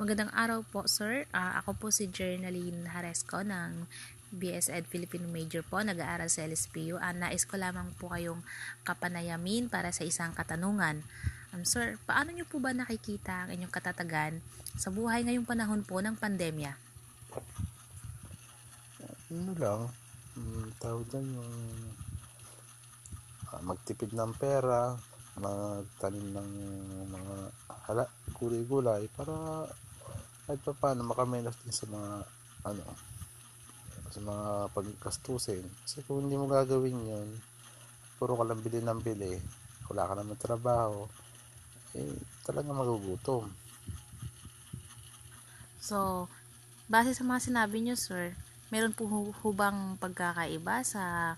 Magandang araw po, sir. Ah, ako po si Journaline Haresco ng BSED Filipino Major po, nag-aaral sa LSPU. Ah, nais ko lamang po kayong kapanayamin para sa isang katanungan. Um, sir, paano niyo po ba nakikita ang inyong katatagan sa buhay ngayong panahon po ng pandemya? Ano lang, um, tawag dyan yung ah, magtipid ng pera, magtanim ng mga hala, gulay-gulay para kahit pa paano makamenos din sa mga ano sa mga pagkastusin kasi kung hindi mo gagawin yun puro ka lang bili ng bili wala ka naman trabaho eh talaga magugutom So, base sa mga sinabi niyo, sir, meron po hu- hubang pagkakaiba sa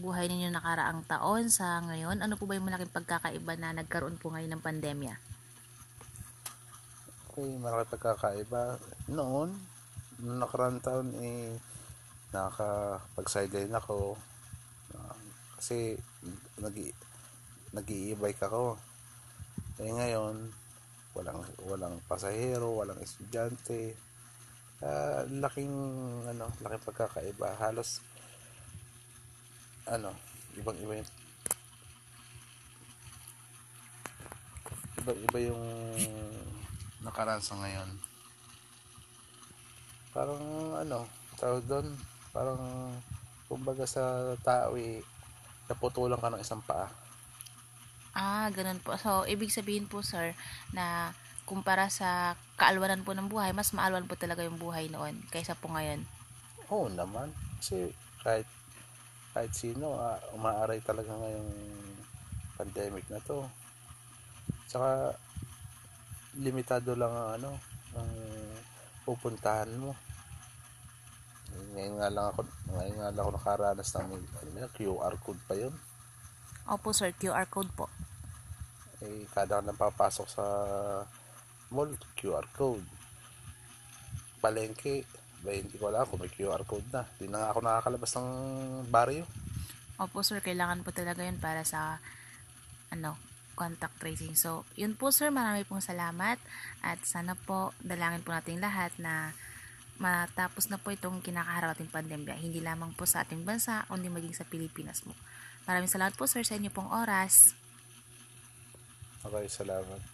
buhay ninyo nakaraang taon sa ngayon? Ano po ba yung malaking pagkakaiba na nagkaroon po ngayon ng pandemya? Okay, malaki pagkakaiba. Noon, noong nakarang taon, eh, nakakapag-sideline ako. Ah, kasi, nag nag-i-bike ako. Eh ngayon, walang walang pasahero, walang estudyante. Ah, laking ano, laking pagkakaiba. Halos ano, ibang-iba yung iba-iba yung nakaraan sa ngayon. Parang ano, tawag doon, parang kumbaga sa tao eh, naputulan ka ng isang paa. Ah, ganun po. So, ibig sabihin po, sir, na kumpara sa kaalwanan po ng buhay, mas maalwan po talaga yung buhay noon kaysa po ngayon. Oo naman. Kasi kahit kahit sino, ah, umaaray talaga ngayong pandemic na to. Tsaka limitado lang ang ano, ang pupuntahan mo. Ngayon nga lang ako, ngayon nga lang ako nakaranas ng ano, QR code pa yun. Opo, sir, QR code po. Eh, kada ka nang papasok sa mall, QR code. Palengke, ba hindi ko alam kung may QR code na. Hindi na nga ako nakakalabas ng baryo. Opo, sir, kailangan po talaga yun para sa, ano, contact tracing. So, yun po, sir, marami pong salamat at sana po dalangin po nating lahat na matapos na po itong kinakaharap ating pandemya, hindi lamang po sa ating bansa, kundi maging sa Pilipinas mo. Maraming salamat po, sir, sa inyo pong oras. Okay, salamat.